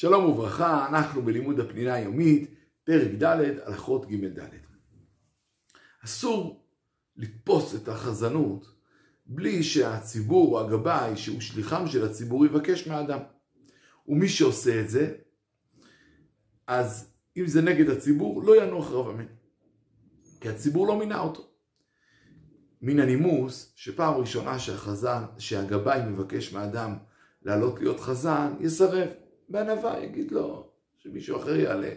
שלום וברכה, אנחנו בלימוד הפנינה היומית, פרק ד', הלכות ג' ד'. אסור לתפוס את החזנות בלי שהציבור או הגבאי, שהוא שליחם של הציבור, יבקש מהאדם. ומי שעושה את זה, אז אם זה נגד הציבור, לא ינוח רב אמן. כי הציבור לא מינה אותו. מן הנימוס, שפעם ראשונה שהחזן, שהגבאי מבקש מהאדם לעלות להיות חזן, יסרב. בענווה יגיד לו שמישהו אחר יעלה.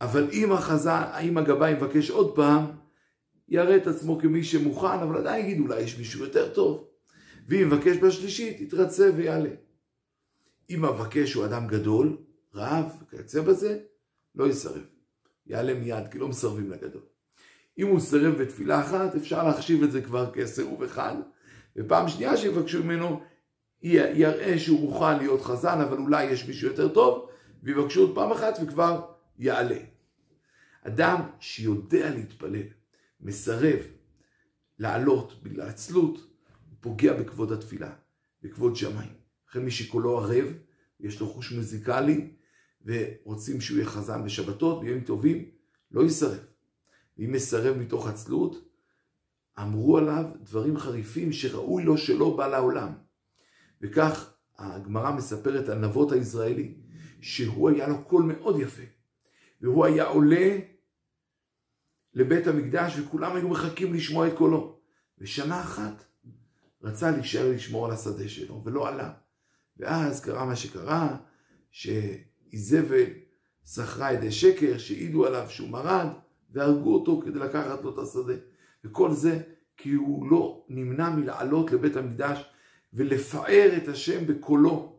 אבל אם החזן, אם הגבאי מבקש עוד פעם, יראה את עצמו כמי שמוכן, אבל עדיין יגיד אולי יש מישהו יותר טוב. ואם מבקש בשלישית, יתרצה ויעלה. אם המבקש הוא אדם גדול, רב, וכיוצא בזה, לא יסרב. יעלה מיד, כי לא מסרבים לגדול. אם הוא סירב בתפילה אחת, אפשר להחשיב את זה כבר כסירוב אחד, ופעם שנייה שיבקשו ממנו, יראה שהוא מוכן להיות חזן, אבל אולי יש מישהו יותר טוב, ויבקשו עוד פעם אחת וכבר יעלה. אדם שיודע להתפלל, מסרב לעלות בגלל עצלות, הוא פוגע בכבוד התפילה, בכבוד שמיים. לכן מי שקולו ערב, יש לו חוש מוזיקלי, ורוצים שהוא יהיה חזן בשבתות, בימים טובים, לא יסרב. ואם מסרב מתוך עצלות, אמרו עליו דברים חריפים שראוי לו שלא בא לעולם. וכך הגמרא מספרת על נבות הישראלי, שהוא היה לו קול מאוד יפה, והוא היה עולה לבית המקדש וכולם היו מחכים לשמוע את קולו. ושנה אחת רצה להישאר לשמור על השדה שלו, ולא עלה. ואז קרה מה שקרה, שאיזבל שכרה ידי שקר שהעידו עליו שהוא מרד, והרגו אותו כדי לקחת לו את השדה. וכל זה כי הוא לא נמנע מלעלות לבית המקדש ולפאר את השם בקולו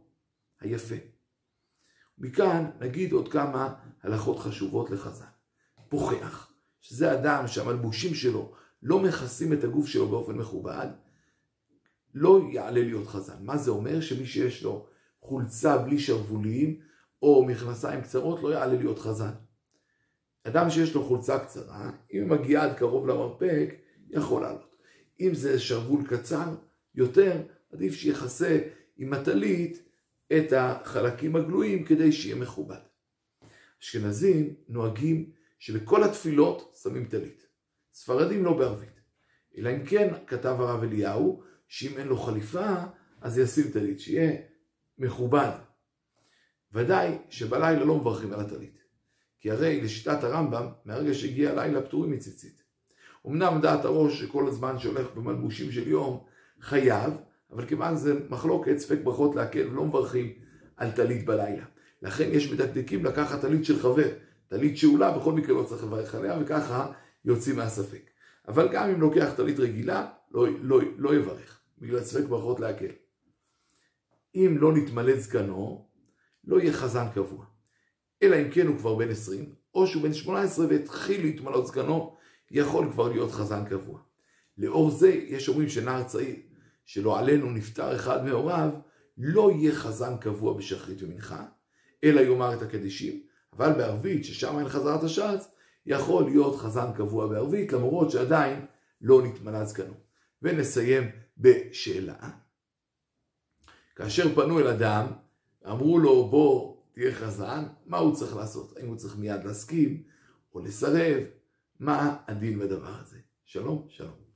היפה. מכאן נגיד עוד כמה הלכות חשובות לחז"ל. פוחח, שזה אדם שהמלבושים שלו לא מכסים את הגוף שלו באופן מכובד, לא יעלה להיות חזן. מה זה אומר? שמי שיש לו חולצה בלי שרוולים או מכנסיים קצרות לא יעלה להיות חזן. אדם שיש לו חולצה קצרה, אם היא מגיעה עד קרוב למרפק, יכול לעלות. אם זה שרוול קצר יותר, עדיף שיכסה עם הטלית את החלקים הגלויים כדי שיהיה מכובד. אשכנזים נוהגים שבכל התפילות שמים טלית. ספרדים לא בערבית. אלא אם כן כתב הרב אליהו, שאם אין לו חליפה, אז ישים טלית, שיהיה מכובד. ודאי שבלילה לא מברכים על הטלית. כי הרי לשיטת הרמב"ם, מהרגע שהגיע הלילה פטורים מציצית. אמנם דעת הראש שכל הזמן שהולך במלבושים של יום חייב, אבל כיוון זה מחלוקת, ספק ברכות להקל, ולא מברכים על טלית בלילה. לכן יש מדקדקים לקחת טלית של חבר, טלית שאולה, בכל מקרה לא צריך לברך עליה, וככה יוצאים מהספק. אבל גם אם לוקח טלית רגילה, לא, לא, לא יברך, בגלל ספק ברכות להקל. אם לא נתמלא זקנו, לא יהיה חזן קבוע. אלא אם כן הוא כבר בן 20, או שהוא בן 18 והתחיל להתמלות זקנו, יכול כבר להיות חזן קבוע. לאור זה, יש אומרים שנער צעיר, שלא עלינו נפטר אחד מהוריו, לא יהיה חזן קבוע בשחרית ומנחה, אלא יאמר את הקדישים, אבל בערבית, ששם אין חזרת השץ, יכול להיות חזן קבוע בערבית, למרות שעדיין לא נתמנה זקנו. ונסיים בשאלה. כאשר פנו אל אדם, אמרו לו בוא תהיה חזן, מה הוא צריך לעשות? האם הוא צריך מיד להסכים או לסרב? מה הדין בדבר הזה? שלום, שלום.